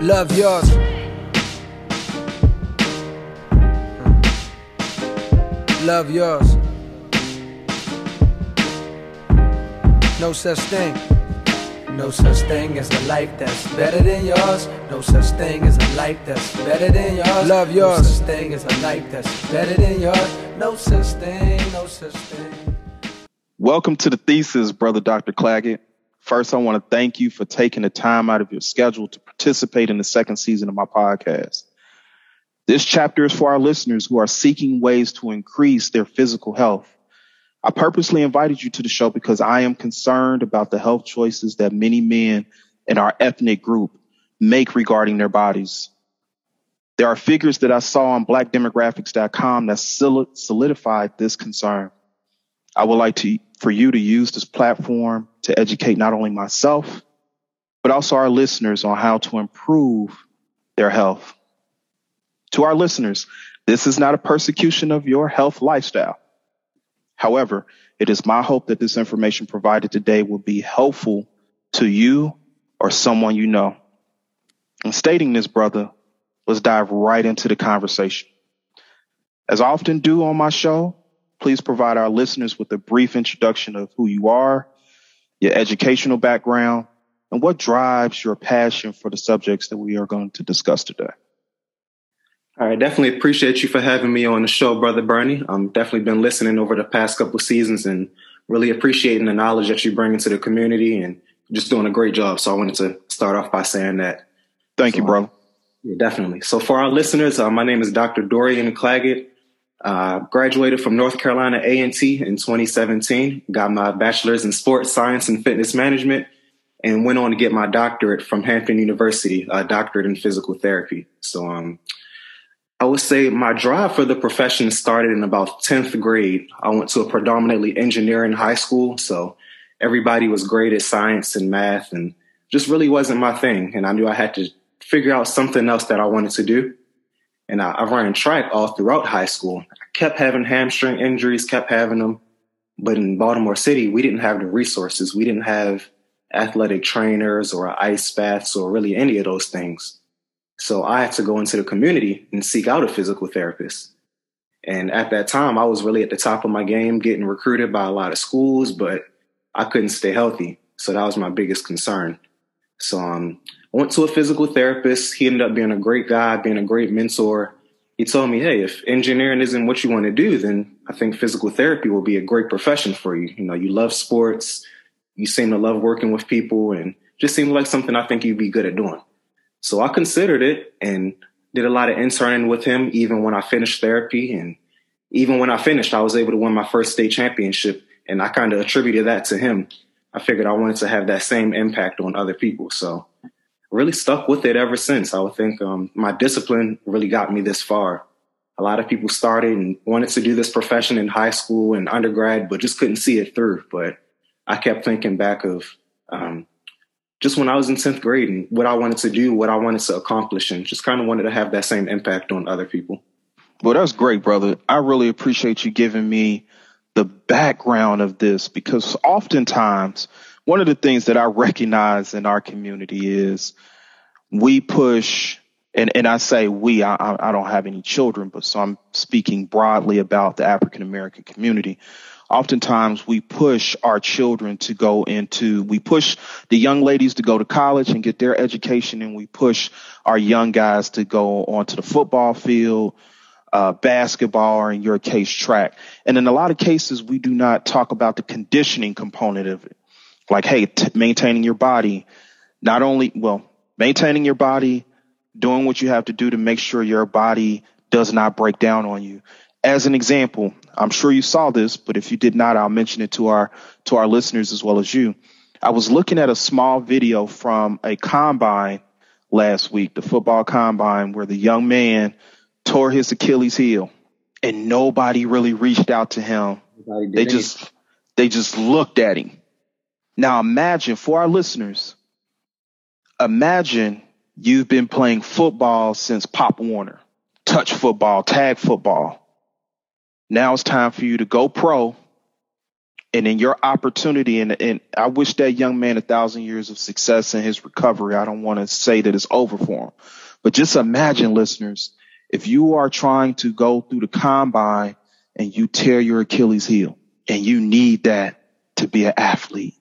Love yours. Hmm. Love yours. No such thing. No such thing as a life that's better than yours. No such thing as a life that's better than yours. Love yours. No such thing as a life that's better than yours. No such thing, no such thing. Welcome to the thesis, Brother Dr. Claggett. First, I want to thank you for taking the time out of your schedule to participate in the second season of my podcast. This chapter is for our listeners who are seeking ways to increase their physical health. I purposely invited you to the show because I am concerned about the health choices that many men in our ethnic group make regarding their bodies. There are figures that I saw on blackdemographics.com that solidified this concern. I would like to, for you to use this platform to educate not only myself, but also our listeners on how to improve their health. To our listeners, this is not a persecution of your health lifestyle. However, it is my hope that this information provided today will be helpful to you or someone you know. In stating this, brother, let's dive right into the conversation. As I often do on my show, please provide our listeners with a brief introduction of who you are, your educational background, and what drives your passion for the subjects that we are going to discuss today. All right, definitely appreciate you for having me on the show, brother Bernie. I'm definitely been listening over the past couple seasons and really appreciating the knowledge that you bring into the community and just doing a great job. So I wanted to start off by saying that. Thank so, you, bro. Yeah, definitely. So for our listeners, uh, my name is Dr. Dorian Claggett. Uh, graduated from North Carolina A&T in 2017. Got my bachelor's in sports science and fitness management, and went on to get my doctorate from Hampton University, a doctorate in physical therapy. So um, I would say my drive for the profession started in about 10th grade. I went to a predominantly engineering high school, so everybody was great at science and math and just really wasn't my thing. And I knew I had to figure out something else that I wanted to do. And I, I ran track all throughout high school. I kept having hamstring injuries, kept having them. But in Baltimore City, we didn't have the resources. We didn't have athletic trainers or ice baths or really any of those things. So I had to go into the community and seek out a physical therapist. And at that time, I was really at the top of my game, getting recruited by a lot of schools, but I couldn't stay healthy. So that was my biggest concern. So um, I went to a physical therapist. He ended up being a great guy, being a great mentor. He told me, hey, if engineering isn't what you want to do, then I think physical therapy will be a great profession for you. You know, you love sports, you seem to love working with people, and just seemed like something I think you'd be good at doing. So I considered it and did a lot of interning with him, even when I finished therapy. And even when I finished, I was able to win my first state championship. And I kind of attributed that to him. I figured I wanted to have that same impact on other people. So really stuck with it ever since. I would think um, my discipline really got me this far. A lot of people started and wanted to do this profession in high school and undergrad, but just couldn't see it through. But I kept thinking back of um, just when I was in 10th grade and what I wanted to do, what I wanted to accomplish, and just kind of wanted to have that same impact on other people. Well, that's great, brother. I really appreciate you giving me the background of this because oftentimes one of the things that I recognize in our community is we push, and, and I say we, I, I don't have any children, but so I'm speaking broadly about the African American community oftentimes we push our children to go into, we push the young ladies to go to college and get their education, and we push our young guys to go onto the football field, uh, basketball, or in your case, track. And in a lot of cases, we do not talk about the conditioning component of it. Like, hey, t- maintaining your body, not only, well, maintaining your body, doing what you have to do to make sure your body does not break down on you. As an example, I'm sure you saw this, but if you did not, I'll mention it to our to our listeners as well as you. I was looking at a small video from a combine last week, the football combine, where the young man tore his Achilles heel and nobody really reached out to him. They just they just looked at him. Now imagine for our listeners, imagine you've been playing football since Pop Warner, touch football, tag football. Now it's time for you to go pro, And in your opportunity, and, and I wish that young man a thousand years of success in his recovery. I don't want to say that it's over for him, but just imagine listeners, if you are trying to go through the combine and you tear your Achilles heel and you need that to be an athlete,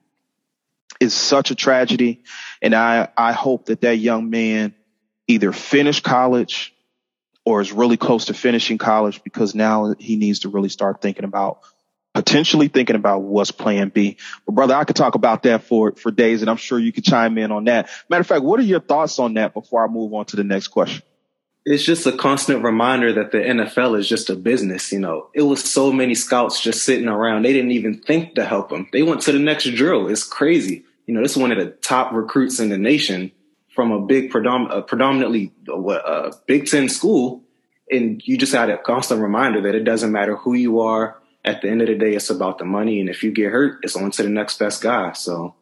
it's such a tragedy. And I, I hope that that young man either finish college or is really close to finishing college because now he needs to really start thinking about potentially thinking about what's plan B. But brother, I could talk about that for, for days and I'm sure you could chime in on that. Matter of fact, what are your thoughts on that before I move on to the next question? It's just a constant reminder that the NFL is just a business. You know, it was so many scouts just sitting around. They didn't even think to help them. They went to the next drill. It's crazy. You know, this is one of the top recruits in the nation from a big, predom- uh, predominantly uh, Big Ten school. And you just had a constant reminder that it doesn't matter who you are, at the end of the day, it's about the money. And if you get hurt, it's on to the next best guy. So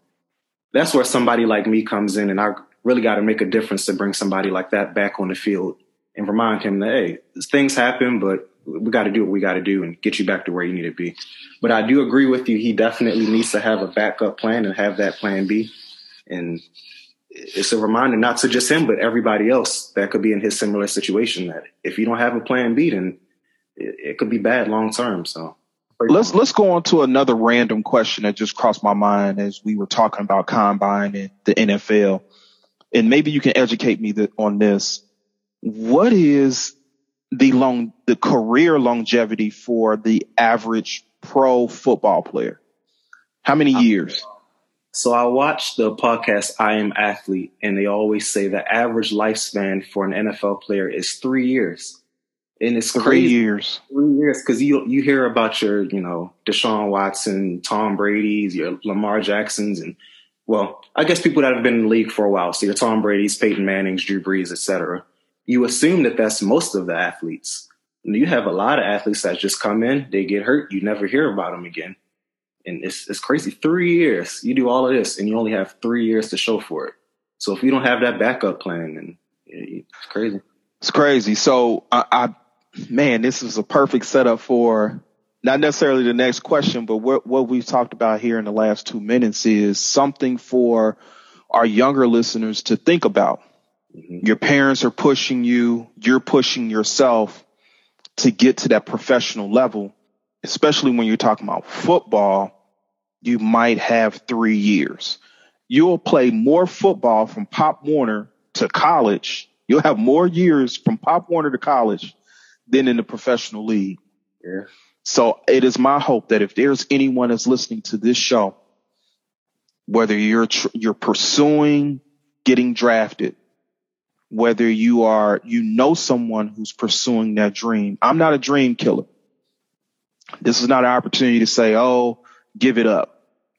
that's where somebody like me comes in. And I really got to make a difference to bring somebody like that back on the field and remind him that, hey, things happen, but we got to do what we got to do and get you back to where you need to be. But I do agree with you. He definitely needs to have a backup plan and have that plan B. And it's a reminder not to just him, but everybody else that could be in his similar situation that if you don't have a plan B, then it, it could be bad long term. So Let's let's go on to another random question that just crossed my mind as we were talking about combine and the NFL, and maybe you can educate me on this. What is the long the career longevity for the average pro football player? How many uh, years? So I watched the podcast I Am Athlete, and they always say the average lifespan for an NFL player is three years and it's three crazy. years. Three years, because you you hear about your you know Deshaun Watson, Tom Brady's, your Lamar Jacksons, and well, I guess people that have been in the league for a while. So your Tom Brady's, Peyton Manning's, Drew Brees, etc. You assume that that's most of the athletes. You have a lot of athletes that just come in, they get hurt, you never hear about them again, and it's it's crazy. Three years, you do all of this, and you only have three years to show for it. So if you don't have that backup plan, then it's crazy. It's crazy. So I, I man, this is a perfect setup for not necessarily the next question, but what, what we've talked about here in the last two minutes is something for our younger listeners to think about. Mm-hmm. Your parents are pushing you, you're pushing yourself to get to that professional level, especially when you're talking about football. You might have three years. You'll play more football from Pop Warner to college. You'll have more years from Pop Warner to college than in the professional league. Yeah. So it is my hope that if there's anyone that's listening to this show, whether you're tr- you're pursuing getting drafted, whether you are you know someone who's pursuing that dream. I'm not a dream killer. This is not an opportunity to say, "Oh, give it up."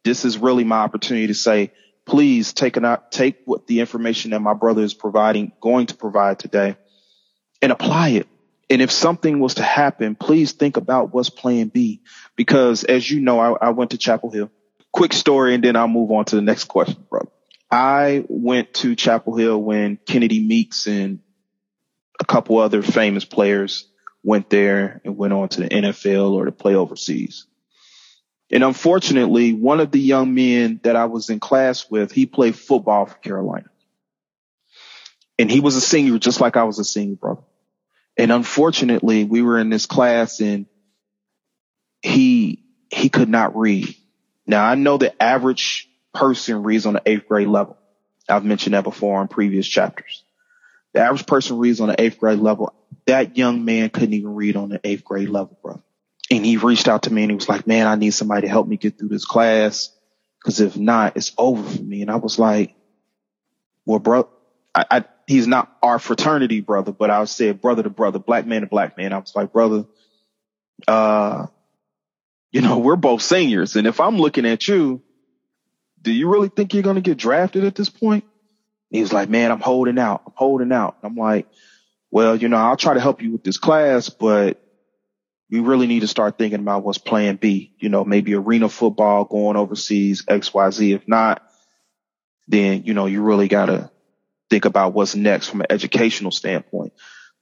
This is really my opportunity to say, "Please take an take what the information that my brother is providing going to provide today and apply it." And if something was to happen, please think about what's plan B. Because as you know, I, I went to Chapel Hill. Quick story, and then I'll move on to the next question, brother. I went to Chapel Hill when Kennedy Meeks and a couple other famous players went there and went on to the NFL or to play overseas. And unfortunately, one of the young men that I was in class with, he played football for Carolina. And he was a senior, just like I was a senior, brother. And unfortunately, we were in this class and he, he could not read. Now I know the average person reads on the eighth grade level. I've mentioned that before in previous chapters. The average person reads on the eighth grade level. That young man couldn't even read on the eighth grade level, bro. And he reached out to me and he was like, man, I need somebody to help me get through this class. Cause if not, it's over for me. And I was like, well, bro, I, I he's not our fraternity brother, but I say brother to brother, black man to black man. I was like, brother, uh, you know, we're both seniors. And if I'm looking at you, do you really think you're going to get drafted at this point? He was like, man, I'm holding out. I'm holding out. I'm like, well, you know, I'll try to help you with this class, but we really need to start thinking about what's plan B, you know, maybe arena football going overseas, X, Y, Z. If not, then, you know, you really got to think about what's next from an educational standpoint.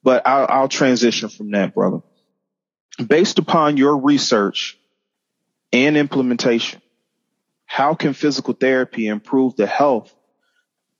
But I'll, I'll transition from that, brother. Based upon your research and implementation. How can physical therapy improve the health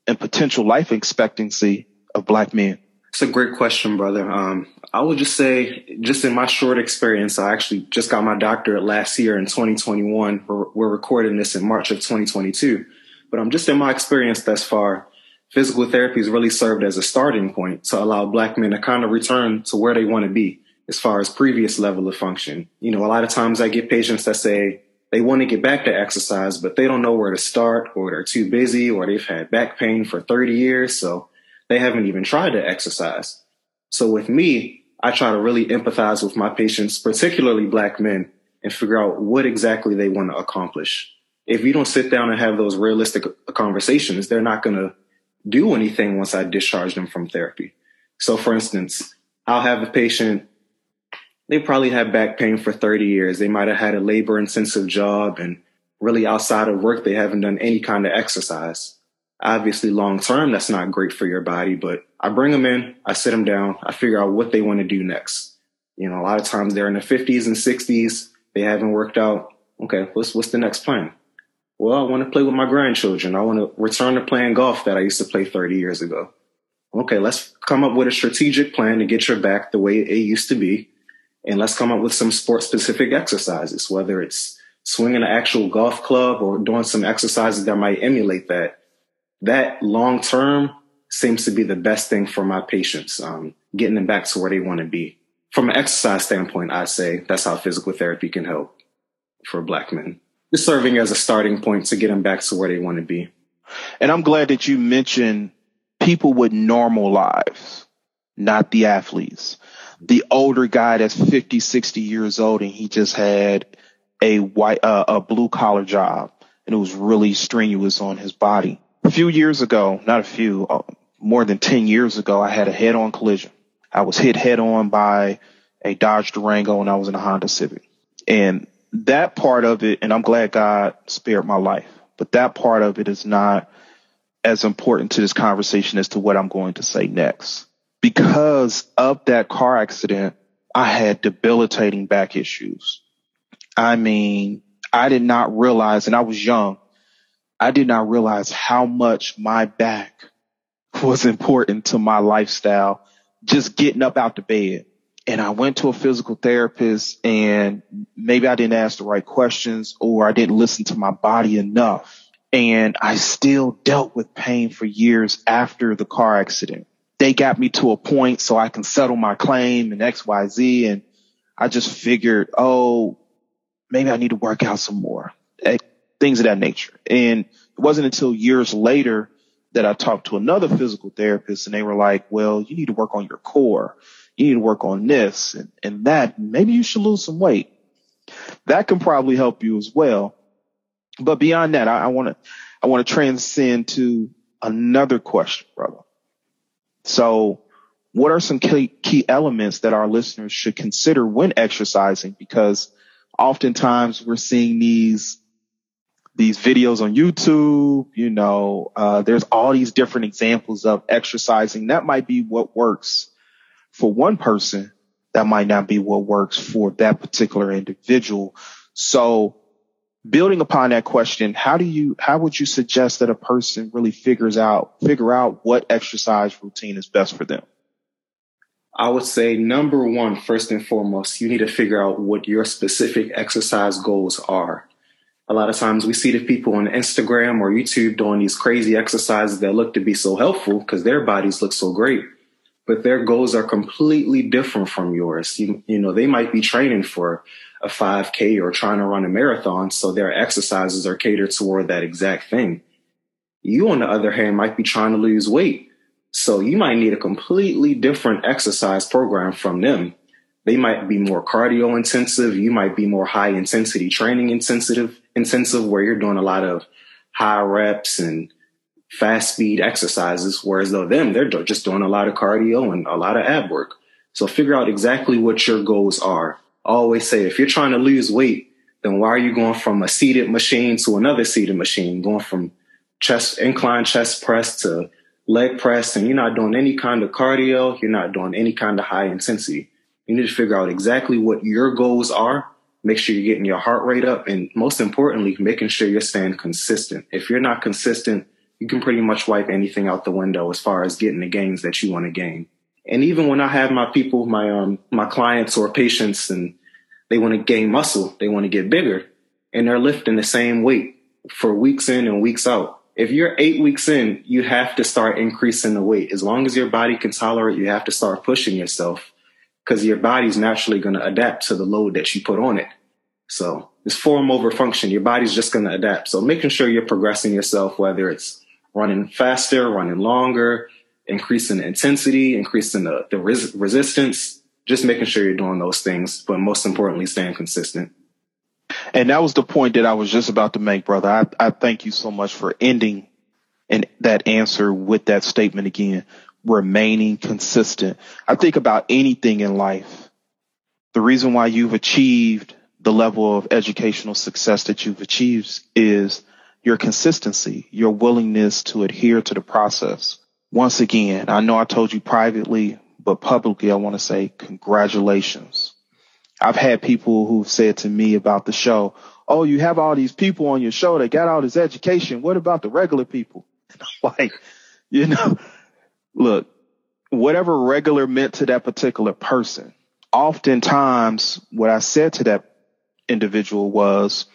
and potential life expectancy of black men? It's a great question, brother. Um, I would just say, just in my short experience, I actually just got my doctorate last year in 2021. We're, we're recording this in March of 2022. But I'm um, just in my experience thus far, physical therapy has really served as a starting point to allow black men to kind of return to where they want to be as far as previous level of function. You know, a lot of times I get patients that say they want to get back to exercise, but they don't know where to start or they're too busy or they've had back pain for 30 years. So they haven't even tried to exercise. So with me, I try to really empathize with my patients, particularly black men, and figure out what exactly they want to accomplish. If you don't sit down and have those realistic conversations, they're not going to do anything once I discharge them from therapy. So for instance, I'll have a patient, they probably had back pain for 30 years. They might have had a labor intensive job and really outside of work, they haven't done any kind of exercise. Obviously, long term, that's not great for your body, but I bring them in, I sit them down, I figure out what they want to do next. You know, a lot of times they're in the 50s and 60s, they haven't worked out. Okay, what's what's the next plan? Well, I want to play with my grandchildren. I want to return to playing golf that I used to play 30 years ago. Okay, let's come up with a strategic plan to get your back the way it used to be. And let's come up with some sport specific exercises, whether it's swinging an actual golf club or doing some exercises that might emulate that that long term seems to be the best thing for my patients, um, getting them back to where they want to be. From an exercise standpoint, I say that's how physical therapy can help for black men. Just serving as a starting point to get them back to where they want to be. And I'm glad that you mentioned people with normal lives, not the athletes. The older guy that's 50, 60 years old and he just had a white, uh, a blue collar job and it was really strenuous on his body a few years ago, not a few, uh, more than 10 years ago, I had a head on collision. I was hit head on by a Dodge Durango and I was in a Honda Civic. And that part of it, and I'm glad God spared my life, but that part of it is not as important to this conversation as to what I'm going to say next. Because of that car accident, I had debilitating back issues. I mean, I did not realize, and I was young, I did not realize how much my back was important to my lifestyle, just getting up out the bed. And I went to a physical therapist and maybe I didn't ask the right questions or I didn't listen to my body enough. And I still dealt with pain for years after the car accident. They got me to a point so I can settle my claim and X, Y, Z. And I just figured, oh, maybe I need to work out some more things of that nature. And it wasn't until years later that I talked to another physical therapist and they were like, well, you need to work on your core. You need to work on this and, and that. Maybe you should lose some weight. That can probably help you as well. But beyond that, I want to, I want to transcend to another question, brother. So what are some key, key elements that our listeners should consider when exercising? Because oftentimes we're seeing these these videos on YouTube, you know, uh, there's all these different examples of exercising. That might be what works for one person. That might not be what works for that particular individual. So building upon that question, how do you, how would you suggest that a person really figures out, figure out what exercise routine is best for them? I would say number one, first and foremost, you need to figure out what your specific exercise goals are a lot of times we see the people on Instagram or YouTube doing these crazy exercises that look to be so helpful because their bodies look so great, but their goals are completely different from yours. You, you know, they might be training for a 5K or trying to run a marathon, so their exercises are catered toward that exact thing. You, on the other hand, might be trying to lose weight. So you might need a completely different exercise program from them. They might be more cardio intensive. You might be more high intensity training intensive intensive where you're doing a lot of high reps and fast speed exercises, whereas though them, they're just doing a lot of cardio and a lot of ab work. So figure out exactly what your goals are. I always say if you're trying to lose weight, then why are you going from a seated machine to another seated machine, going from chest incline chest press to leg press, and you're not doing any kind of cardio, you're not doing any kind of high intensity. You need to figure out exactly what your goals are Make sure you're getting your heart rate up. And most importantly, making sure you're staying consistent. If you're not consistent, you can pretty much wipe anything out the window as far as getting the gains that you want to gain. And even when I have my people, my um my clients or patients and they want to gain muscle, they want to get bigger, and they're lifting the same weight for weeks in and weeks out. If you're eight weeks in, you have to start increasing the weight. As long as your body can tolerate, you have to start pushing yourself because your body's naturally going to adapt to the load that you put on it. So it's form over function. Your body's just going to adapt. So making sure you're progressing yourself, whether it's running faster, running longer, increasing the intensity, increasing the, the res- resistance, just making sure you're doing those things, but most importantly, staying consistent. And that was the point that I was just about to make, brother. I, I thank you so much for ending and that answer with that statement again, remaining consistent. I think about anything in life. The reason why you've achieved the level of educational success that you've achieved is your consistency, your willingness to adhere to the process. Once again, I know I told you privately, but publicly, I want to say congratulations. I've had people who've said to me about the show, Oh, you have all these people on your show that got all this education. What about the regular people? like, you know, look, whatever regular meant to that particular person, oftentimes what I said to that individual was,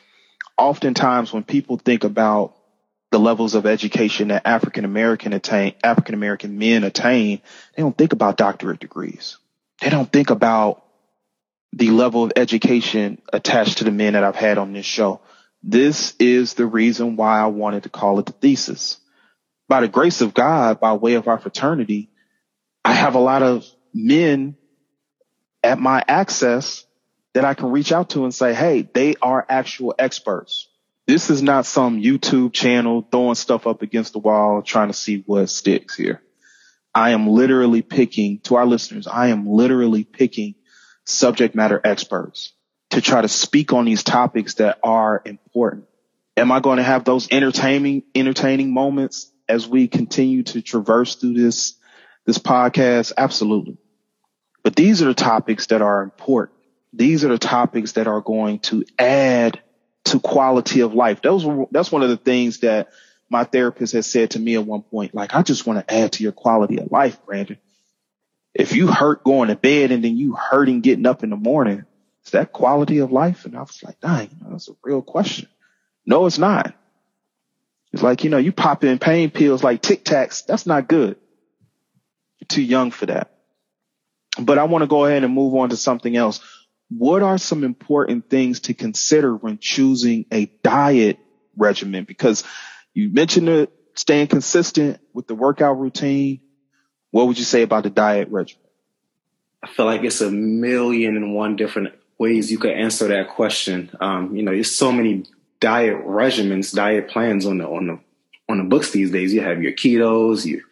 oftentimes when people think about the levels of education that African American attain, African American men attain, they don't think about doctorate degrees. They don't think about the level of education attached to the men that I've had on this show. This is the reason why I wanted to call it the thesis. By the grace of God, by way of our fraternity, I have a lot of men at my access that I can reach out to and say, Hey, they are actual experts. This is not some YouTube channel throwing stuff up against the wall, trying to see what sticks here. I am literally picking to our listeners. I am literally picking subject matter experts to try to speak on these topics that are important. Am I going to have those entertaining, entertaining moments as we continue to traverse through this, this podcast? Absolutely. But these are the topics that are important. These are the topics that are going to add to quality of life. Those were, that's one of the things that my therapist has said to me at one point. Like, I just want to add to your quality of life, Brandon. If you hurt going to bed and then you hurting getting up in the morning, is that quality of life? And I was like, dang, you know, that's a real question. No, it's not. It's like, you know, you pop in pain pills like Tic Tacs. That's not good. You're too young for that. But I want to go ahead and move on to something else. What are some important things to consider when choosing a diet regimen? Because you mentioned staying consistent with the workout routine. What would you say about the diet regimen? I feel like it's a million and one different ways you could answer that question. Um, you know, there's so many diet regimens, diet plans on the on the on the books these days. You have your ketos, you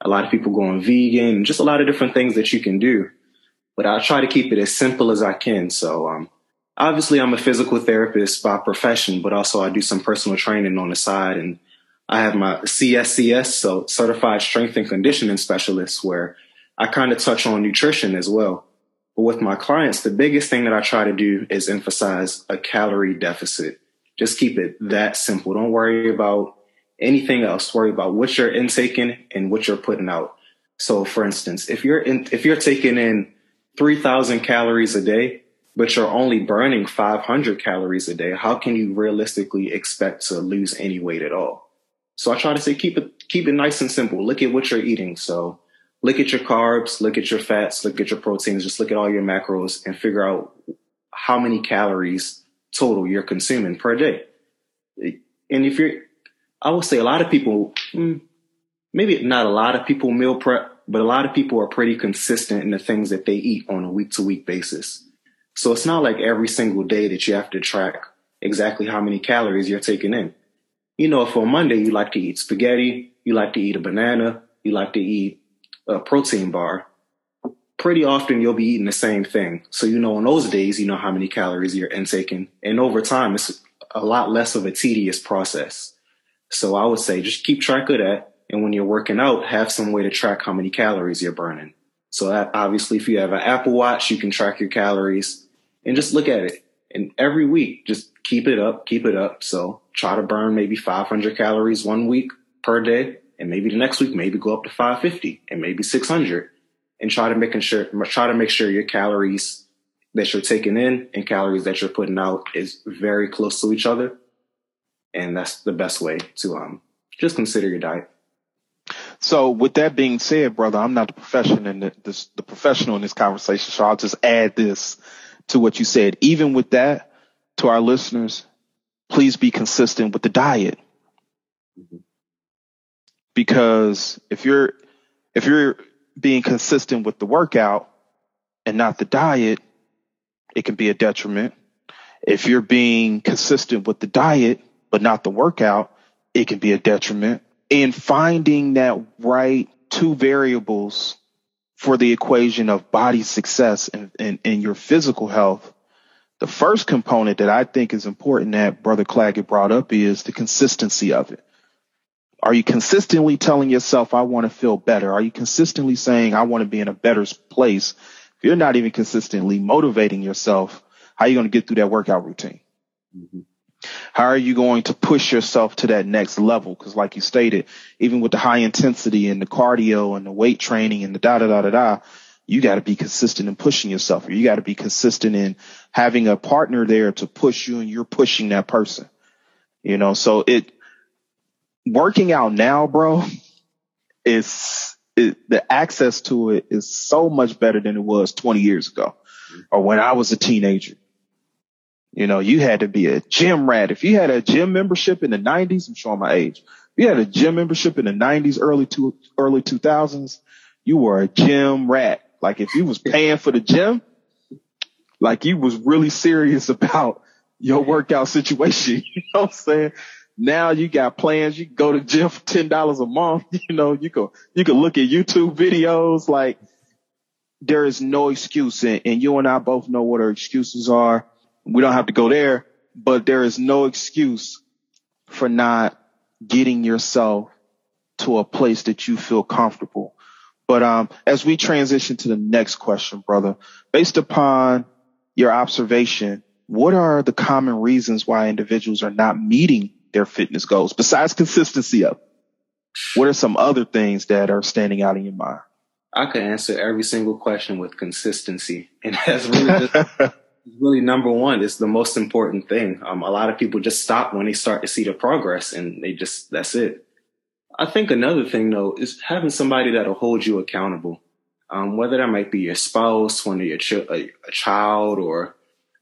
a lot of people going vegan, just a lot of different things that you can do. But I try to keep it as simple as I can. So um, obviously, I'm a physical therapist by profession, but also I do some personal training on the side, and I have my CSCS, so Certified Strength and Conditioning Specialist, where I kind of touch on nutrition as well. But with my clients, the biggest thing that I try to do is emphasize a calorie deficit. Just keep it that simple. Don't worry about anything else. Worry about what you're intaking and what you're putting out. So for instance, if you're in, if you're taking in 3000 calories a day, but you're only burning 500 calories a day, how can you realistically expect to lose any weight at all? So I try to say keep it keep it nice and simple. Look at what you're eating. So look at your carbs, look at your fats, look at your proteins, just look at all your macros and figure out how many calories total you're consuming per day. And if you're, I would say a lot of people, hmm, maybe not a lot of people meal prep, but a lot of people are pretty consistent in the things that they eat on a week to week basis. So it's not like every single day that you have to track exactly how many calories you're taking in. You know, if on Monday you like to eat spaghetti, you like to eat a banana, you like to eat a protein bar, pretty often you'll be eating the same thing. So, you know, on those days, you know how many calories you're intaking. And over time, it's a lot less of a tedious process. So I would say just keep track of that. And when you're working out, have some way to track how many calories you're burning. So obviously, if you have an Apple Watch, you can track your calories and just look at it. And every week, just keep it up, keep it up. So try to burn maybe 500 calories one week per day. And maybe the next week, maybe go up to 550 and maybe 600 and try to make sure, try to make sure your calories that you're taking in and calories that you're putting out is very close to each other. And that's the best way to, um, just consider your diet. So with that being said, brother, I'm not the profession in the, the professional in this conversation. So I'll just add this to what you said. Even with that, to our listeners, please be consistent with the diet. Mm-hmm. Because if you're, if you're being consistent with the workout and not the diet, it can be a detriment. If you're being consistent with the diet, but not the workout, it can be a detriment. In finding that right two variables for the equation of body success and, and, and your physical health, the first component that I think is important that Brother Claggett brought up is the consistency of it. Are you consistently telling yourself, I want to feel better? Are you consistently saying, I want to be in a better place? If you're not even consistently motivating yourself, how are you going to get through that workout routine? Mm-hmm. How are you going to push yourself to that next level? Because, like you stated, even with the high intensity and the cardio and the weight training and the da da da da da, you got to be consistent in pushing yourself. Or you got to be consistent in having a partner there to push you, and you're pushing that person. You know, so it working out now, bro, is it, the access to it is so much better than it was 20 years ago, or when I was a teenager. You know, you had to be a gym rat. If you had a gym membership in the nineties, I'm showing my age. If you had a gym membership in the nineties, early two, early 2000s, you were a gym rat. Like if you was paying for the gym, like you was really serious about your workout situation. You know what I'm saying? Now you got plans. You go to gym for ten dollars a month. You know, you can you can look at YouTube videos. Like there is no excuse, and, and you and I both know what our excuses are we don't have to go there, but there is no excuse for not getting yourself to a place that you feel comfortable. But um, as we transition to the next question, brother, based upon your observation, what are the common reasons why individuals are not meeting their fitness goals besides consistency of? What are some other things that are standing out in your mind? I could answer every single question with consistency, and that's really just really number one. It's the most important thing. Um, a lot of people just stop when they start to see the progress and they just, that's it. I think another thing though is having somebody that'll hold you accountable. Um, whether that might be your spouse, one of your ch- a, a child, or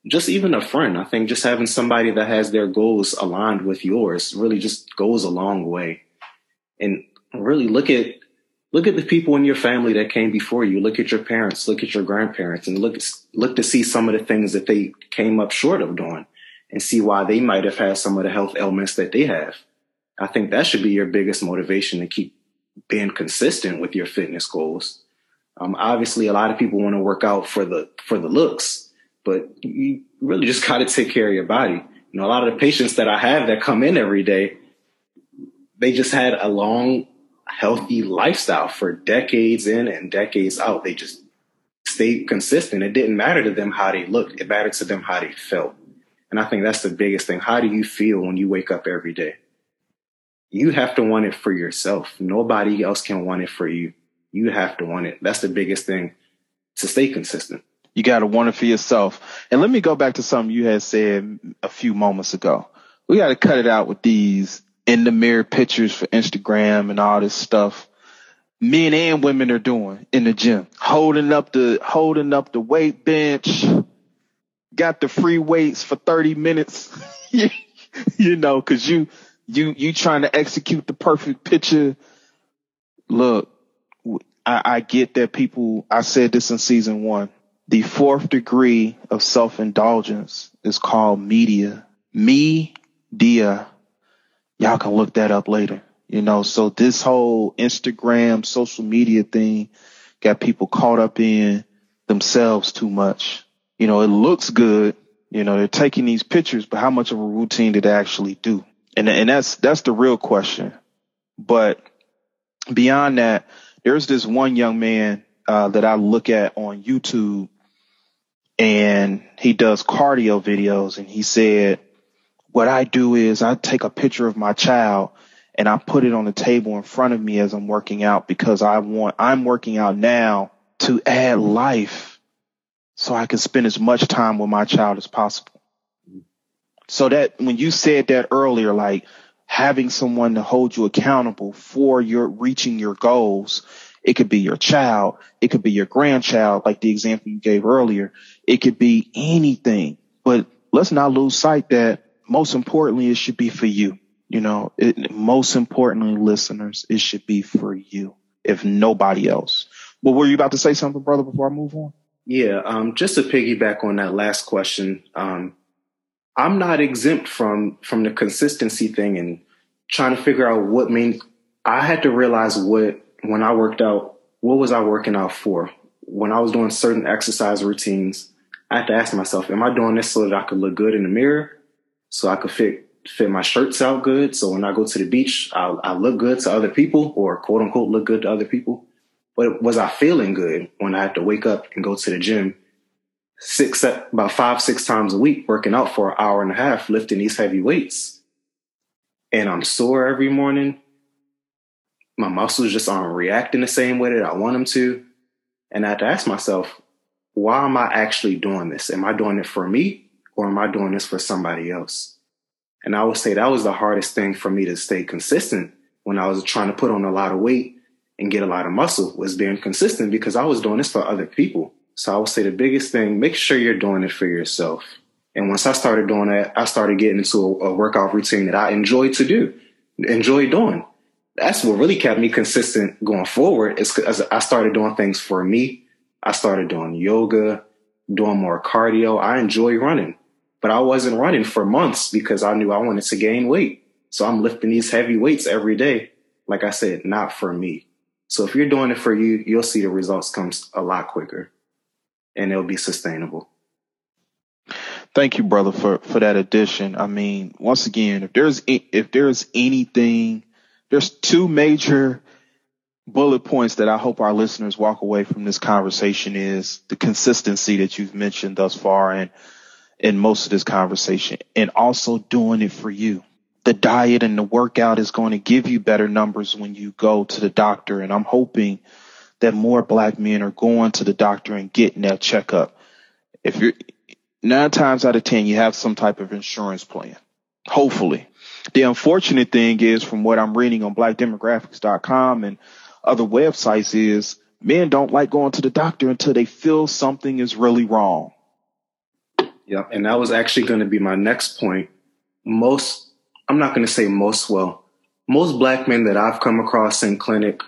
just even a friend. I think just having somebody that has their goals aligned with yours really just goes a long way. And really look at look at the people in your family that came before you. Look at your parents, look at your grandparents, and look look to see some of the things that they came up short of doing, and see why they might have had some of the health ailments that they have. I think that should be your biggest motivation to keep being consistent with your fitness goals. Um, obviously, a lot of people want to work out for the for the looks, but you really just got to take care of your body. You know, a lot of the patients that I have that come in every day, they just had a long healthy lifestyle for decades in and decades out. They just stayed consistent. It didn't matter to them how they looked. It mattered to them how they felt. And I think that's the biggest thing. How do you feel when you wake up every day? You have to want it for yourself. Nobody else can want it for you. You have to want it. That's the biggest thing to stay consistent. You got to want it for yourself. And let me go back to something you had said a few moments ago. We got to cut it out with these in the mirror pictures for Instagram and all this stuff men and women are doing in the gym. Holding up the holding up the weight bench. Got the free weights for 30 minutes. you know, cause you you you trying to execute the perfect picture. Look, I, I get that people I said this in season one. The fourth degree of self-indulgence is called media. Me, dia y'all can look that up later. You know, so this whole Instagram social media thing got people caught up in themselves too much. You know, it looks good. You know, they're taking these pictures, but how much of a routine did they actually do? And, and that's, that's the real question. But beyond that, there's this one young man, uh, that I look at on YouTube and he does cardio videos. And he said, what I do is I take a picture of my child and I put it on the table in front of me as I'm working out because I want, I'm working out now to add life so I can spend as much time with my child as possible. So that when you said that earlier, like having someone to hold you accountable for your reaching your goals, it could be your child. It could be your grandchild, like the example you gave earlier. It could be anything, but let's not lose sight that most importantly, it should be for you. You know, it, most importantly, listeners, it should be for you, if nobody else. Well, were you about to say something, brother, before I move on? Yeah, um, just to piggyback on that last question, um, I'm not exempt from from the consistency thing and trying to figure out what means. I had to realize what when I worked out, what was I working out for? When I was doing certain exercise routines, I had to ask myself, am I doing this so that I could look good in the mirror? So I could fit fit my shirts out good. So when I go to the beach, I, I look good to other people or quote unquote look good to other people. But was I feeling good when I had to wake up and go to the gym six, about five, six times a week, working out for an hour and a half, lifting these heavy weights? And I'm sore every morning. My muscles just aren't reacting the same way that I want them to. And I had to ask myself, why am I actually doing this? Am I doing it for me or am I doing this for somebody else? And I would say that was the hardest thing for me to stay consistent when I was trying to put on a lot of weight and get a lot of muscle was being consistent because I was doing this for other people. So I would say the biggest thing, make sure you're doing it for yourself. And once I started doing that, I started getting into a, a workout routine that I enjoy to do, enjoy doing. That's what really kept me consistent going forward is because I started doing things for me. I started doing yoga, doing more cardio. I enjoy running, but I wasn't running for months because I knew I wanted to gain weight. So I'm lifting these heavy weights every day. Like I said, not for me. So if you're doing it for you, you'll see the results come a lot quicker and it'll be sustainable. Thank you, brother, for, for that addition. I mean, once again, if there's, if there's anything, there's two major bullet points that I hope our listeners walk away from this conversation is the consistency that you've mentioned thus far and in most of this conversation and also doing it for you the diet and the workout is going to give you better numbers when you go to the doctor. And I'm hoping that more black men are going to the doctor and getting that checkup. If you're nine times out of 10, you have some type of insurance plan. Hopefully. The unfortunate thing is from what I'm reading on blackdemographics.com and other websites is men don't like going to the doctor until they feel something is really wrong. Yeah. And that was actually going to be my next point. Most I'm not going to say most well. Most black men that I've come across in clinic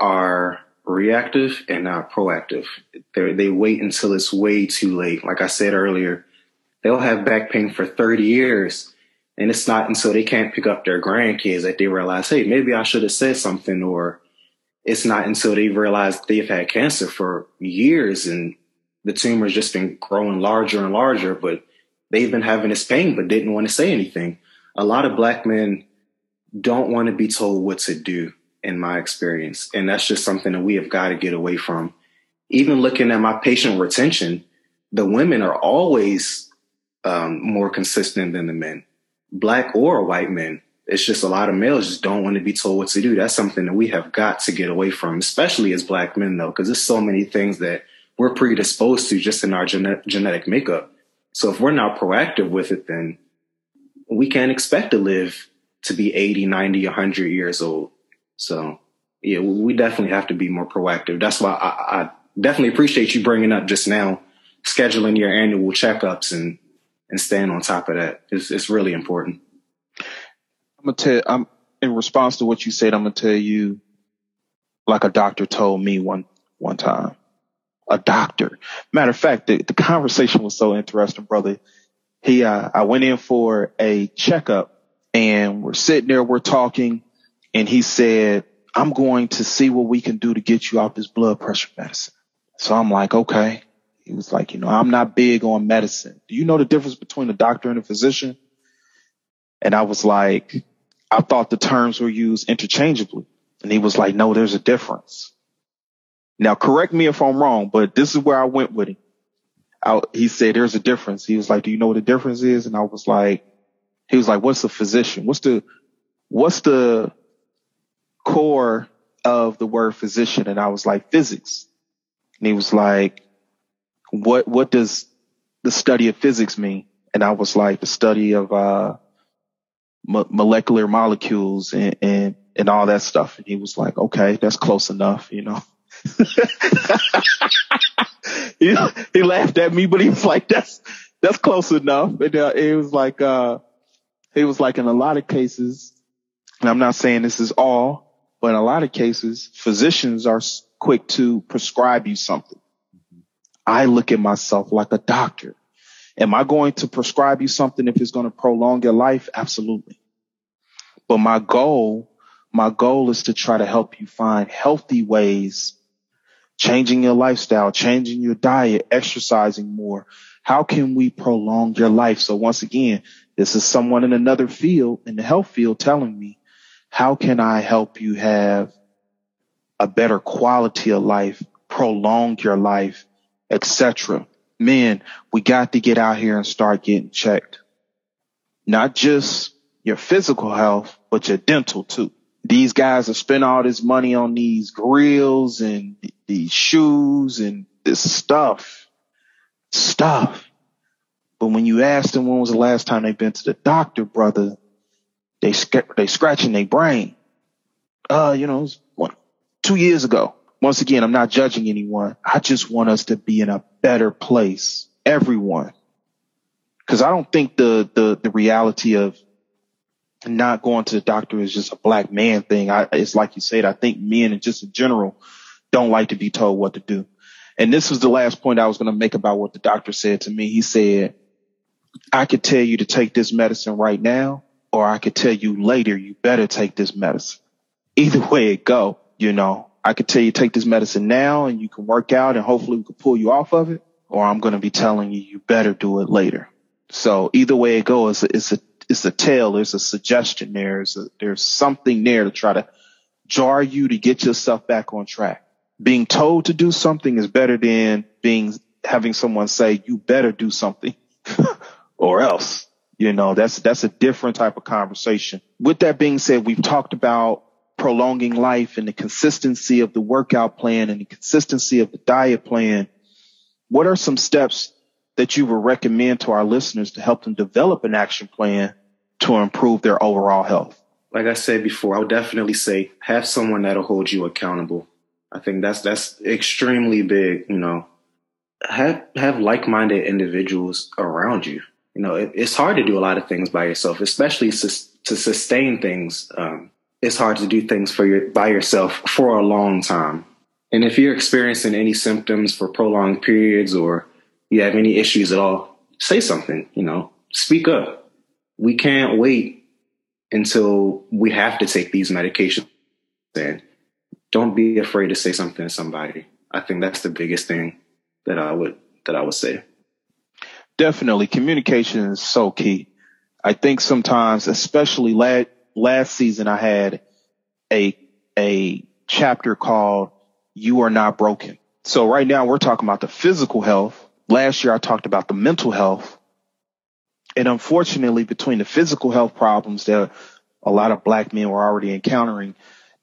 are reactive and not proactive. They're, they wait until it's way too late. Like I said earlier, they'll have back pain for 30 years. And it's not until they can't pick up their grandkids that they realize, hey, maybe I should have said something. Or it's not until they realize they've had cancer for years and the tumor's just been growing larger and larger, but they've been having this pain but didn't want to say anything a lot of black men don't want to be told what to do in my experience. And that's just something that we have got to get away from. Even looking at my patient retention, the women are always um, more consistent than the men, black or white men. It's just a lot of males just don't want to be told what to do. That's something that we have got to get away from, especially as black men, though, because there's so many things that we're predisposed to just in our gene- genetic makeup. So if we're not proactive with it, then we can't expect to live to be 80, 90, 100 years old. So, yeah, we definitely have to be more proactive. That's why I, I definitely appreciate you bringing up just now scheduling your annual checkups and and staying on top of that. It's, it's really important. I'm gonna tell. I'm in response to what you said. I'm gonna tell you, like a doctor told me one one time. A doctor. Matter of fact, the, the conversation was so interesting, brother he, uh, I went in for a checkup and we're sitting there, we're talking and he said, I'm going to see what we can do to get you off this blood pressure medicine. So I'm like, okay. He was like, you know, I'm not big on medicine. Do you know the difference between a doctor and a physician? And I was like, I thought the terms were used interchangeably. And he was like, no, there's a difference. Now correct me if I'm wrong, but this is where I went with him. I, he said, there's a difference. He was like, do you know what the difference is? And I was like, he was like, what's the physician? What's the, what's the core of the word physician? And I was like, physics. And he was like, what, what does the study of physics mean? And I was like, the study of, uh, mo- molecular molecules and, and, and all that stuff. And he was like, okay, that's close enough, you know. he, he laughed at me, but he was like, that's, that's close enough. And uh, it was like, uh, he was like, in a lot of cases, and I'm not saying this is all, but in a lot of cases, physicians are quick to prescribe you something. I look at myself like a doctor. Am I going to prescribe you something if it's going to prolong your life? Absolutely. But my goal, my goal is to try to help you find healthy ways, changing your lifestyle, changing your diet, exercising more. How can we prolong your life? So once again, this is someone in another field, in the health field telling me, how can I help you have a better quality of life, prolong your life, etc. Men, we got to get out here and start getting checked. Not just your physical health, but your dental too. These guys have spent all this money on these grills and these shoes and this stuff, stuff. But when you ask them when was the last time they've been to the doctor, brother, they they scratching their brain. Uh, you know, what, two years ago. Once again, I'm not judging anyone. I just want us to be in a better place, everyone. Cause I don't think the, the, the reality of not going to the doctor is just a black man thing. I, it's like you said, I think men and just in general don't like to be told what to do. And this was the last point I was going to make about what the doctor said to me. He said, I could tell you to take this medicine right now, or I could tell you later, you better take this medicine. Either way it go, you know, I could tell you take this medicine now and you can work out and hopefully we can pull you off of it, or I'm going to be telling you you better do it later. So either way it goes, it's a it's a tale. There's a suggestion there. There's a, there's something there to try to jar you to get yourself back on track. Being told to do something is better than being having someone say you better do something or else. You know, that's that's a different type of conversation. With that being said, we've talked about prolonging life and the consistency of the workout plan and the consistency of the diet plan, what are some steps that you would recommend to our listeners to help them develop an action plan to improve their overall health? Like I said before, I would definitely say have someone that'll hold you accountable. I think that's that's extremely big. You know, have have like minded individuals around you. You know, it, it's hard to do a lot of things by yourself, especially to, to sustain things um, it's hard to do things for your by yourself for a long time. And if you're experiencing any symptoms for prolonged periods or you have any issues at all, say something, you know, speak up. We can't wait until we have to take these medications. And don't be afraid to say something to somebody. I think that's the biggest thing that I would that I would say. Definitely communication is so key. I think sometimes, especially last last season I had a, a chapter called You Are Not Broken. So right now we're talking about the physical health. Last year I talked about the mental health. And unfortunately, between the physical health problems that a lot of black men were already encountering,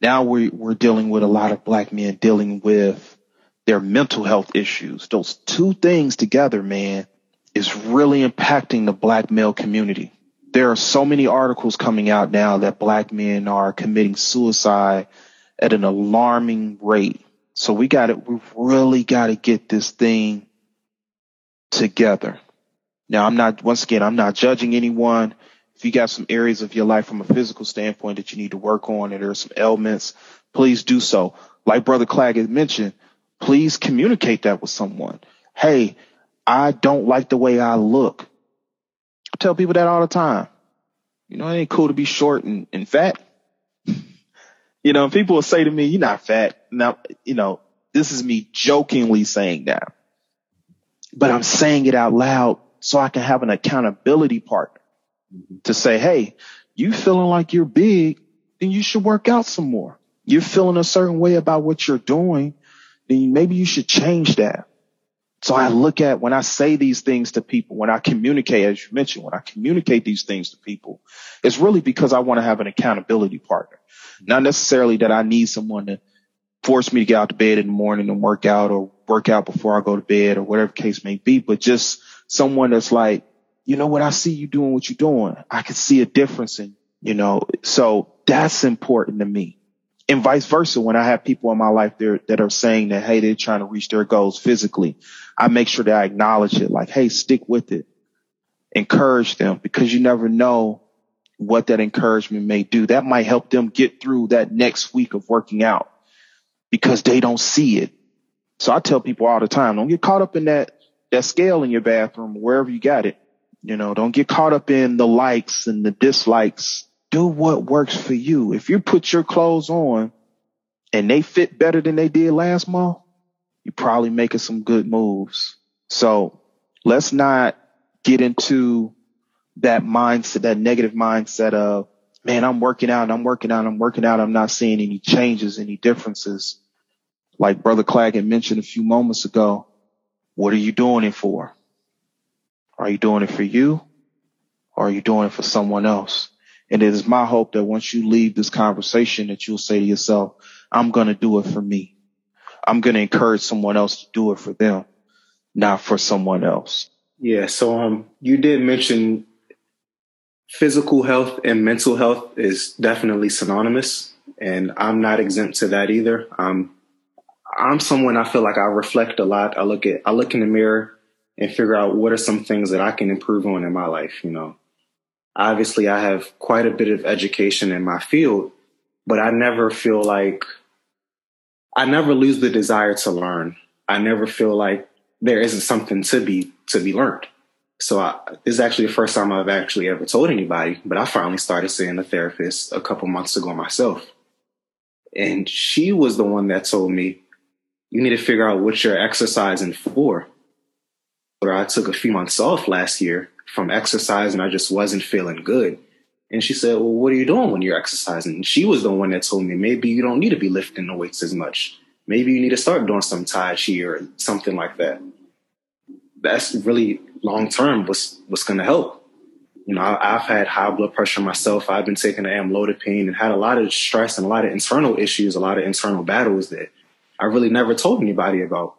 now we, we're dealing with a lot of black men dealing with their mental health issues. Those two things together, man, is really impacting the black male community there are so many articles coming out now that black men are committing suicide at an alarming rate. So we got to, we really got to get this thing together. Now, I'm not, once again, I'm not judging anyone. If you got some areas of your life from a physical standpoint that you need to work on and there are some ailments, please do so. Like Brother Claggett mentioned, please communicate that with someone. Hey, I don't like the way I look I tell people that all the time. You know, it ain't cool to be short and, and fat. you know, people will say to me, you're not fat. Now, you know, this is me jokingly saying that, but I'm saying it out loud so I can have an accountability partner mm-hmm. to say, Hey, you feeling like you're big, then you should work out some more. You're feeling a certain way about what you're doing, then maybe you should change that. So I look at when I say these things to people, when I communicate, as you mentioned, when I communicate these things to people, it's really because I want to have an accountability partner. Mm-hmm. Not necessarily that I need someone to force me to get out to bed in the morning and work out or work out before I go to bed or whatever case may be, but just someone that's like, you know what? I see you doing what you're doing. I can see a difference in, you know, so that's important to me. And vice versa. When I have people in my life there that are saying that, Hey, they're trying to reach their goals physically. I make sure that I acknowledge it like, Hey, stick with it. Encourage them because you never know what that encouragement may do. That might help them get through that next week of working out because they don't see it. So I tell people all the time, don't get caught up in that, that scale in your bathroom, wherever you got it. You know, don't get caught up in the likes and the dislikes. Do what works for you. If you put your clothes on and they fit better than they did last month, you're probably making some good moves. So let's not get into that mindset, that negative mindset of, man, I'm working out, I'm working out, I'm working out. I'm not seeing any changes, any differences. Like Brother Claggett mentioned a few moments ago, what are you doing it for? Are you doing it for you or are you doing it for someone else? And it is my hope that once you leave this conversation that you'll say to yourself, I'm going to do it for me. I'm going to encourage someone else to do it for them, not for someone else. Yeah. So, um, you did mention physical health and mental health is definitely synonymous and I'm not exempt to that either. Um, I'm someone I feel like I reflect a lot. I look at, I look in the mirror and figure out what are some things that I can improve on in my life. You know, obviously I have quite a bit of education in my field, but I never feel like I never lose the desire to learn. I never feel like there isn't something to be to be learned. So I, this is actually the first time I've actually ever told anybody, but I finally started seeing a therapist a couple months ago myself. And she was the one that told me, you need to figure out what you're exercising for. Or I took a few months off last year from exercise and I just wasn't feeling good. And she said, Well, what are you doing when you're exercising? And she was the one that told me maybe you don't need to be lifting the weights as much. Maybe you need to start doing some Tai Chi or something like that. That's really long term what's what's gonna help. You know, I, have had high blood pressure myself. I've been taking the amlodipine and had a lot of stress and a lot of internal issues, a lot of internal battles that I really never told anybody about.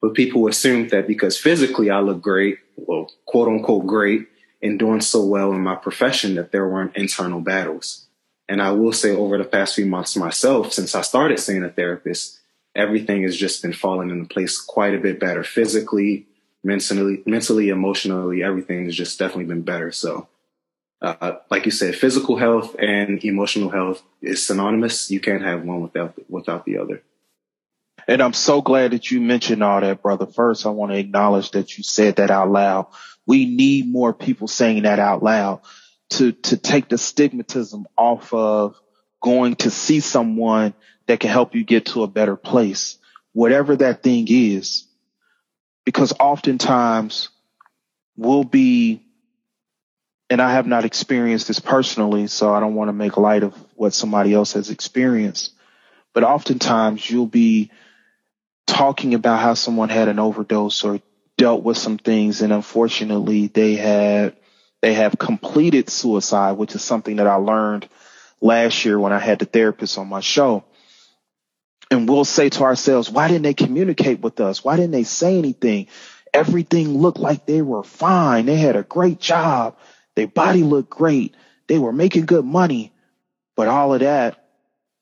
But people assumed that because physically I look great, well, quote unquote great, and doing so well in my profession that there weren't internal battles. And I will say over the past few months myself, since I started seeing a therapist, everything has just been falling into place quite a bit better physically, mentally, mentally, emotionally, everything has just definitely been better. So, uh, like you said, physical health and emotional health is synonymous. You can't have one without, without the other. And I'm so glad that you mentioned all that, brother. First, I want to acknowledge that you said that out loud. We need more people saying that out loud to, to take the stigmatism off of going to see someone that can help you get to a better place, whatever that thing is. Because oftentimes we'll be, and I have not experienced this personally, so I don't want to make light of what somebody else has experienced, but oftentimes you'll be talking about how someone had an overdose or dealt with some things and unfortunately they had they have completed suicide, which is something that I learned last year when I had the therapist on my show. And we'll say to ourselves, why didn't they communicate with us? Why didn't they say anything? Everything looked like they were fine. They had a great job. Their body looked great. They were making good money. But all of that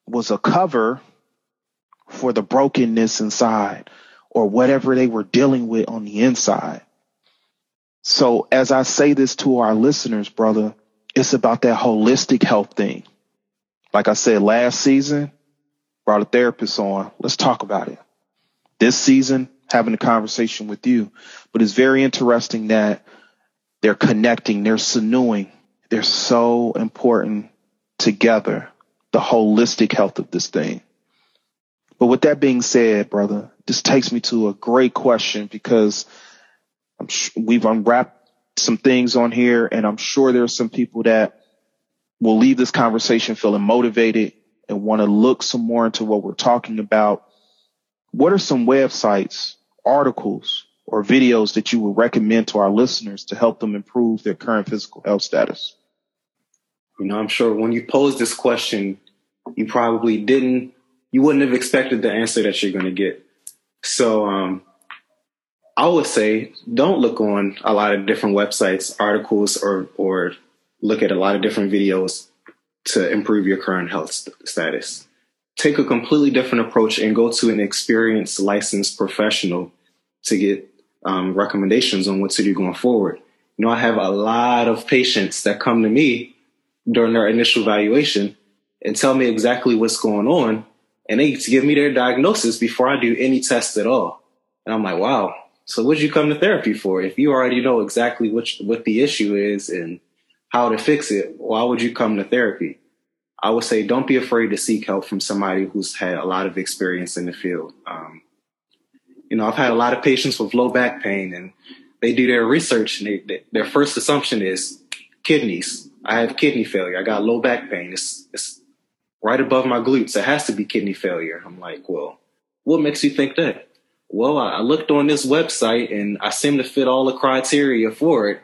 was a cover for the brokenness inside or whatever they were dealing with on the inside. So as I say this to our listeners, brother, it's about that holistic health thing. Like I said last season, brought a therapist on. Let's talk about it. This season, having a conversation with you. But it's very interesting that they're connecting, they're sinewing. They're so important together, the holistic health of this thing. But with that being said, brother, this takes me to a great question because sh- we've unwrapped some things on here, and I'm sure there are some people that will leave this conversation feeling motivated and want to look some more into what we're talking about. What are some websites, articles, or videos that you would recommend to our listeners to help them improve their current physical health status? You know, I'm sure when you posed this question, you probably didn't, you wouldn't have expected the answer that you're going to get. So, um, I would say don't look on a lot of different websites, articles, or or look at a lot of different videos to improve your current health st- status. Take a completely different approach and go to an experienced, licensed professional to get um, recommendations on what to do going forward. You know, I have a lot of patients that come to me during their initial evaluation and tell me exactly what's going on, and they give me their diagnosis before I do any test at all. And I'm like, wow. So what'd you come to therapy for? If you already know exactly what what the issue is and how to fix it, why would you come to therapy? I would say don't be afraid to seek help from somebody who's had a lot of experience in the field. Um, you know, I've had a lot of patients with low back pain, and they do their research, and they, they, their first assumption is kidneys. I have kidney failure. I got low back pain. It's, it's right above my glutes. It has to be kidney failure. I'm like, well, what makes you think that? Well, I looked on this website and I seem to fit all the criteria for it.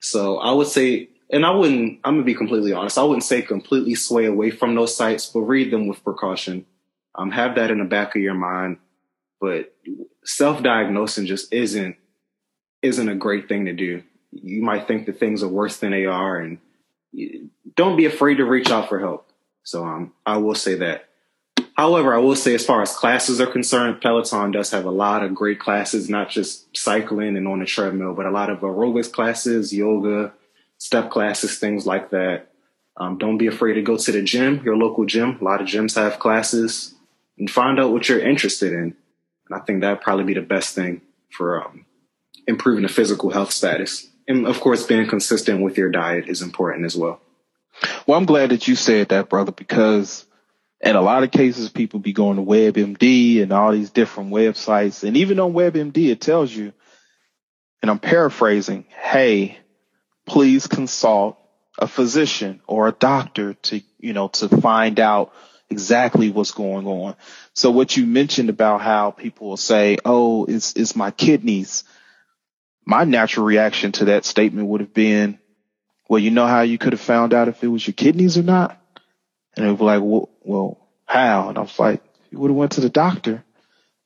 So I would say and I wouldn't, I'm gonna be completely honest, I wouldn't say completely sway away from those sites, but read them with precaution. Um, have that in the back of your mind. But self-diagnosing just isn't isn't a great thing to do. You might think that things are worse than they are, and don't be afraid to reach out for help. So um, I will say that. However, I will say as far as classes are concerned, Peloton does have a lot of great classes, not just cycling and on the treadmill, but a lot of aerobics classes, yoga, step classes, things like that. Um, don't be afraid to go to the gym, your local gym. A lot of gyms have classes and find out what you're interested in. And I think that'd probably be the best thing for um, improving the physical health status. And of course, being consistent with your diet is important as well. Well, I'm glad that you said that, brother, because in a lot of cases, people be going to WebMD and all these different websites. And even on WebMD, it tells you, and I'm paraphrasing, hey, please consult a physician or a doctor to, you know, to find out exactly what's going on. So what you mentioned about how people will say, Oh, it's, it's my kidneys. My natural reaction to that statement would have been, well, you know how you could have found out if it was your kidneys or not? And they were like, well, well, how? And I was like, you would have went to the doctor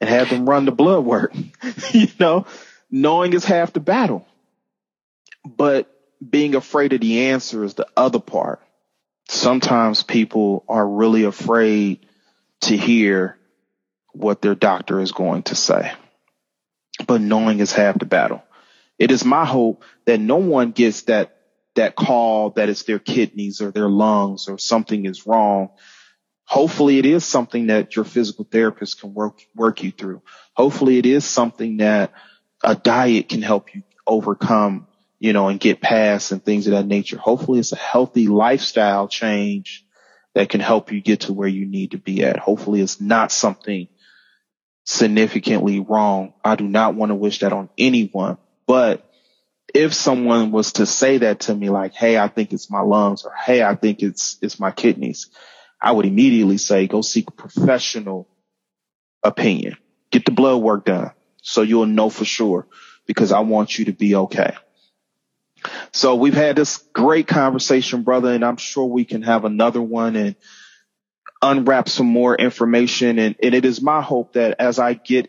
and had them run the blood work, you know, knowing is half the battle. But being afraid of the answer is the other part. Sometimes people are really afraid to hear what their doctor is going to say. But knowing is half the battle. It is my hope that no one gets that, that call that it's their kidneys or their lungs or something is wrong. Hopefully it is something that your physical therapist can work, work you through. Hopefully it is something that a diet can help you overcome you know, and get past and things of that nature. Hopefully it's a healthy lifestyle change that can help you get to where you need to be at. Hopefully it's not something significantly wrong. I do not want to wish that on anyone, but if someone was to say that to me, like, Hey, I think it's my lungs or Hey, I think it's, it's my kidneys. I would immediately say, go seek a professional opinion, get the blood work done so you'll know for sure because I want you to be okay. So we've had this great conversation, brother, and I'm sure we can have another one and unwrap some more information. And, and it is my hope that as I get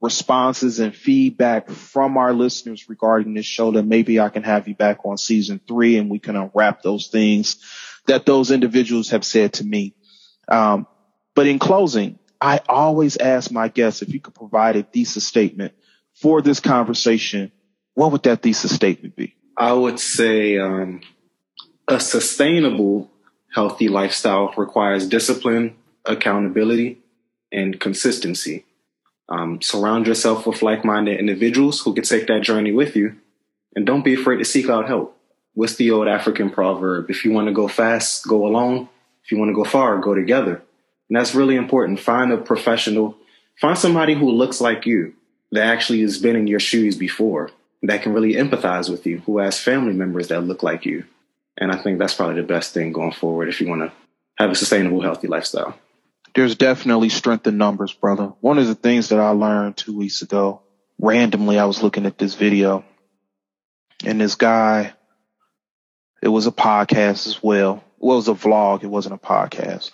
responses and feedback from our listeners regarding this show, that maybe I can have you back on season three and we can unwrap those things that those individuals have said to me. Um, but in closing, I always ask my guests if you could provide a thesis statement for this conversation. What would that thesis statement be? I would say um, a sustainable, healthy lifestyle requires discipline, accountability, and consistency. Um, surround yourself with like minded individuals who can take that journey with you. And don't be afraid to seek out help. What's the old African proverb? If you want to go fast, go alone. If you want to go far, go together. And that's really important. Find a professional, find somebody who looks like you that actually has been in your shoes before that can really empathize with you, who has family members that look like you. And I think that's probably the best thing going forward if you want to have a sustainable, healthy lifestyle. There's definitely strength in numbers, brother. One of the things that I learned two weeks ago randomly, I was looking at this video and this guy, it was a podcast as well. Well, it was a vlog. It wasn't a podcast.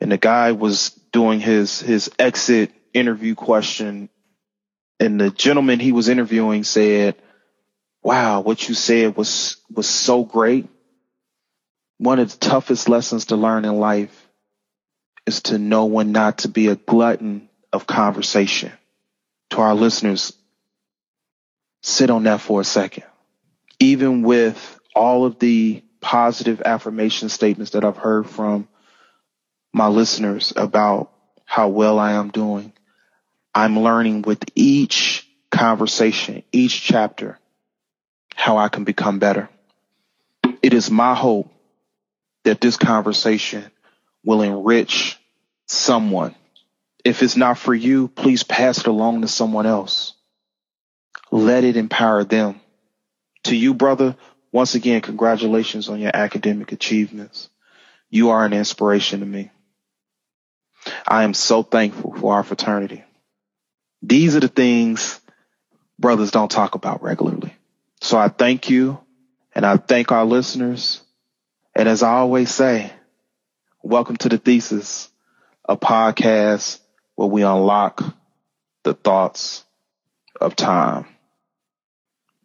And the guy was doing his, his exit interview question. And the gentleman he was interviewing said, wow, what you said was, was so great. One of the toughest lessons to learn in life is to know when not to be a glutton of conversation. To our listeners, sit on that for a second. Even with all of the positive affirmation statements that I've heard from my listeners about how well I am doing, I'm learning with each conversation, each chapter, how I can become better. It is my hope that this conversation will enrich someone. If it's not for you, please pass it along to someone else. Let it empower them. To you, brother, once again, congratulations on your academic achievements. You are an inspiration to me. I am so thankful for our fraternity. These are the things brothers don't talk about regularly. So I thank you and I thank our listeners. And as I always say, welcome to the thesis, a podcast where we unlock the thoughts of time.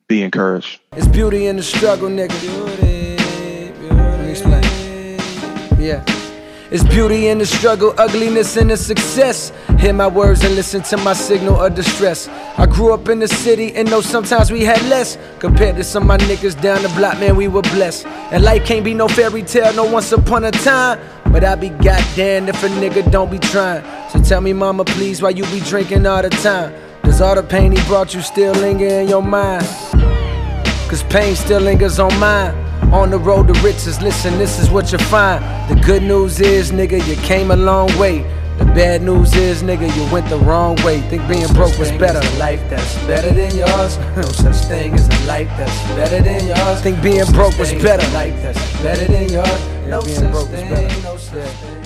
Be encouraged. It's beauty in the struggle, nigga. Beauty, beauty. Explain. Yeah. It's beauty in the struggle, ugliness in the success. Hear my words and listen to my signal of distress. I grew up in the city and know sometimes we had less. Compared to some of my niggas down the block, man, we were blessed. And life can't be no fairy tale, no once upon a time. But I be goddamn if a nigga don't be trying. So tell me, mama, please, why you be drinking all the time? Does all the pain he brought you still linger in your mind? Cause pain still lingers on mine. On the road to riches, listen, this is what you find. The good news is, nigga, you came a long way. The bad news is, nigga, you went the wrong way. Think being no broke was better. a life that's better than yours. No such thing as a life that's better than yours. Think being no broke was better. Life that's better than yours. No such thing, no such thing.